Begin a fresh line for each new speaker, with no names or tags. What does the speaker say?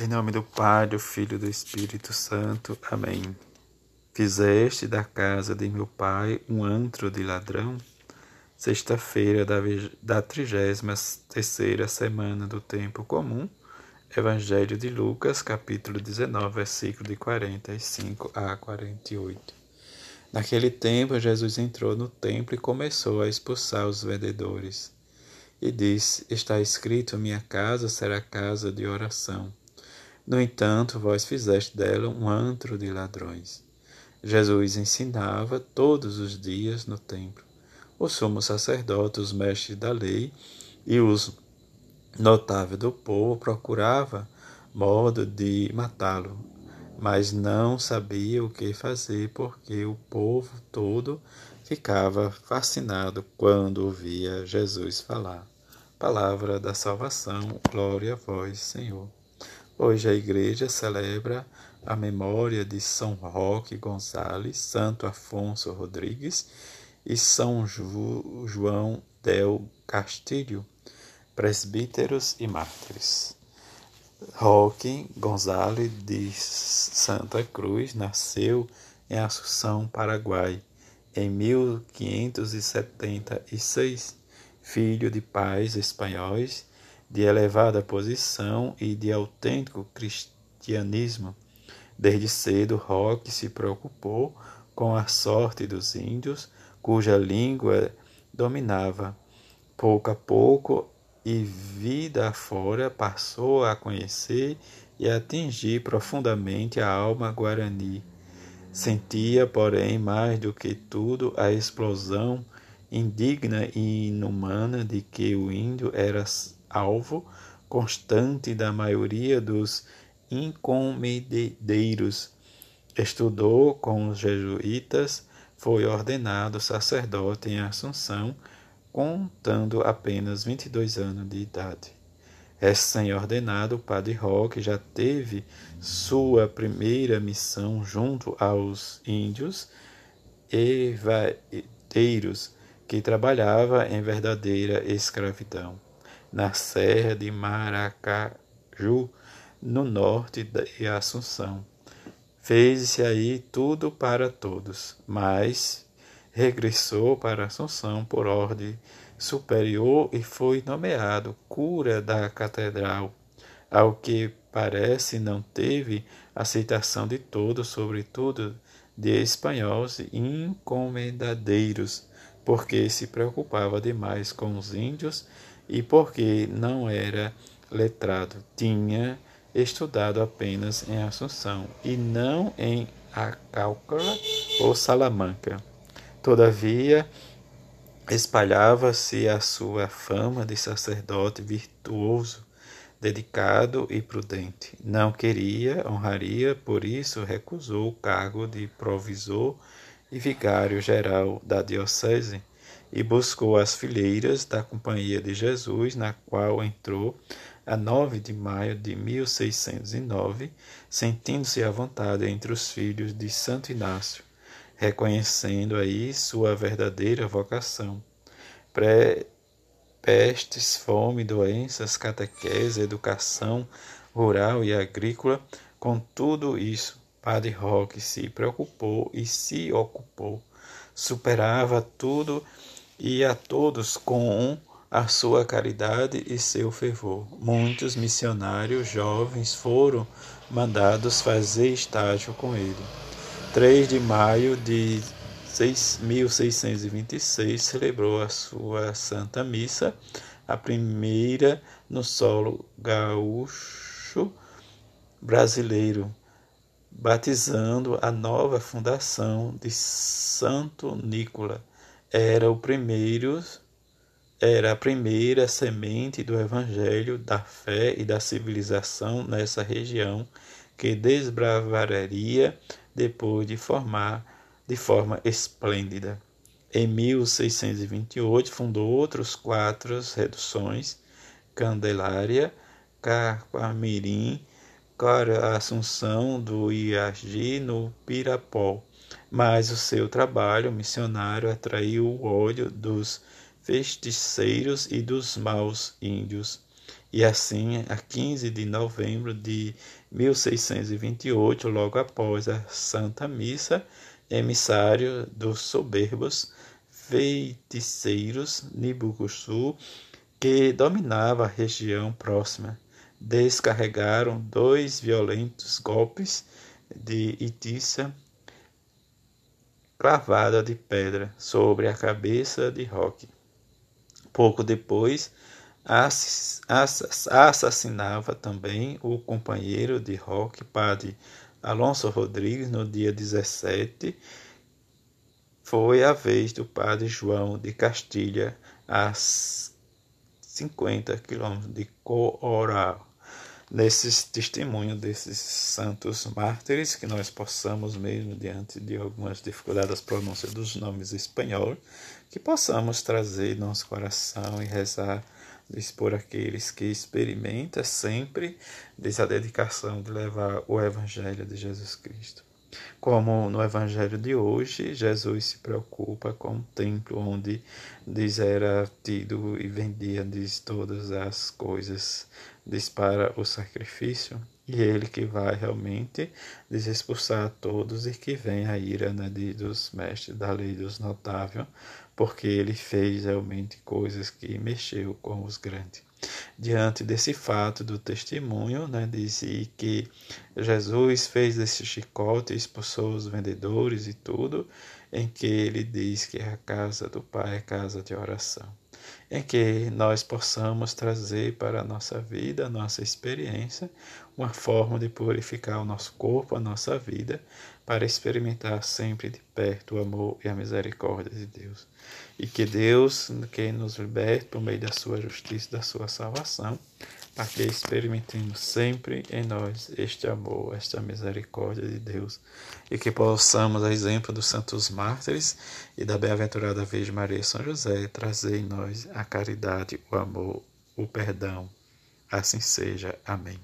Em nome do Pai, do Filho e do Espírito Santo. Amém. Fizeste da casa de meu pai um antro de ladrão? Sexta-feira da trigésima terceira semana do tempo comum. Evangelho de Lucas, capítulo 19, versículo de 45 a 48. Naquele tempo, Jesus entrou no templo e começou a expulsar os vendedores. E disse: Está escrito: Minha casa será casa de oração no entanto, vós fizeste dela um antro de ladrões. Jesus ensinava todos os dias no templo. O sumo sacerdote, os mestres da lei e os notáveis do povo procurava modo de matá-lo, mas não sabia o que fazer porque o povo todo ficava fascinado quando ouvia Jesus falar. Palavra da salvação, glória a vós, Senhor. Hoje a igreja celebra a memória de São Roque Gonzales, Santo Afonso Rodrigues e São João del Castilho, presbíteros e mártires. Roque Gonzales de Santa Cruz nasceu em Assunção, Paraguai, em 1576, filho de pais espanhóis de elevada posição e de autêntico cristianismo. Desde cedo, Roque se preocupou com a sorte dos índios, cuja língua dominava. Pouco a pouco, e vida afora, passou a conhecer e atingir profundamente a alma guarani. Sentia, porém, mais do que tudo a explosão indigna e inumana de que o índio era alvo constante da maioria dos encomendeiros. Estudou com os jesuítas, foi ordenado sacerdote em Assunção, contando apenas 22 anos de idade. Recém-ordenado, o padre Roque já teve sua primeira missão junto aos índios evadeiros que trabalhava em verdadeira escravidão na Serra de Maracaju, no norte de Assunção. Fez-se aí tudo para todos, mas regressou para Assunção por ordem superior e foi nomeado cura da catedral, ao que parece não teve aceitação de todos, sobretudo de espanhóis encomendadeiros, porque se preocupava demais com os índios e porque não era letrado, tinha estudado apenas em Assunção e não em Acáucala ou Salamanca. Todavia, espalhava-se a sua fama de sacerdote virtuoso, dedicado e prudente. Não queria, honraria, por isso recusou o cargo de provisor e vigário geral da diocese e buscou as fileiras da Companhia de Jesus, na qual entrou a 9 de maio de 1609, sentindo-se à vontade entre os filhos de Santo Inácio, reconhecendo aí sua verdadeira vocação. Pré pestes, fome, doenças, catequese, educação rural e agrícola, com tudo isso, Padre Roque se preocupou e se ocupou. Superava tudo e a todos com a sua caridade e seu fervor. Muitos missionários jovens foram mandados fazer estágio com ele. 3 de maio de 1626 celebrou a sua Santa Missa, a primeira no solo gaúcho brasileiro, batizando a nova fundação de Santo Nicola era o primeiro era a primeira semente do evangelho da fé e da civilização nessa região que desbravaria depois de formar de forma esplêndida. Em 1628 fundou outros quatro reduções: Candelária, Carquamirim, Assunção do Iagi no Pirapó mas o seu trabalho missionário atraiu o olho dos festiceiros e dos maus índios, E assim, a 15 de novembro de 1628, logo após a Santa Missa, emissário dos soberbos feiticeiros Nibucuçu, que dominava a região próxima, descarregaram dois violentos golpes de Itícia cravada de pedra sobre a cabeça de Roque. Pouco depois, assassinava também o companheiro de Roque, padre Alonso Rodrigues, no dia 17. Foi a vez do padre João de Castilha, a 50 quilômetros de Coral nesses testemunhos desses santos mártires, que nós possamos mesmo, diante de algumas dificuldades das pronúncias dos nomes espanhóis, que possamos trazer nosso coração e rezar por aqueles que experimentam sempre dessa dedicação de levar o Evangelho de Jesus Cristo. Como no Evangelho de hoje, Jesus se preocupa com o templo onde diz era tido e vendia diz todas as coisas diz para o sacrifício, e ele que vai realmente desexpulsar todos e que vem a ira né, de, dos mestres da lei dos notáveis, porque ele fez realmente coisas que mexeu com os grandes. Diante desse fato do testemunho, né, diz que Jesus fez esse chicote, expulsou os vendedores e tudo, em que ele diz que a casa do Pai é casa de oração. Em que nós possamos trazer para a nossa vida, a nossa experiência, uma forma de purificar o nosso corpo, a nossa vida, para experimentar sempre de perto o amor e a misericórdia de Deus. E que Deus, que nos liberte por meio da sua justiça, da sua salvação, para que experimentemos sempre em nós este amor, esta misericórdia de Deus, e que possamos, a exemplo dos santos mártires e da bem-aventurada Virgem Maria e São José, trazer em nós a caridade, o amor, o perdão. Assim seja. Amém.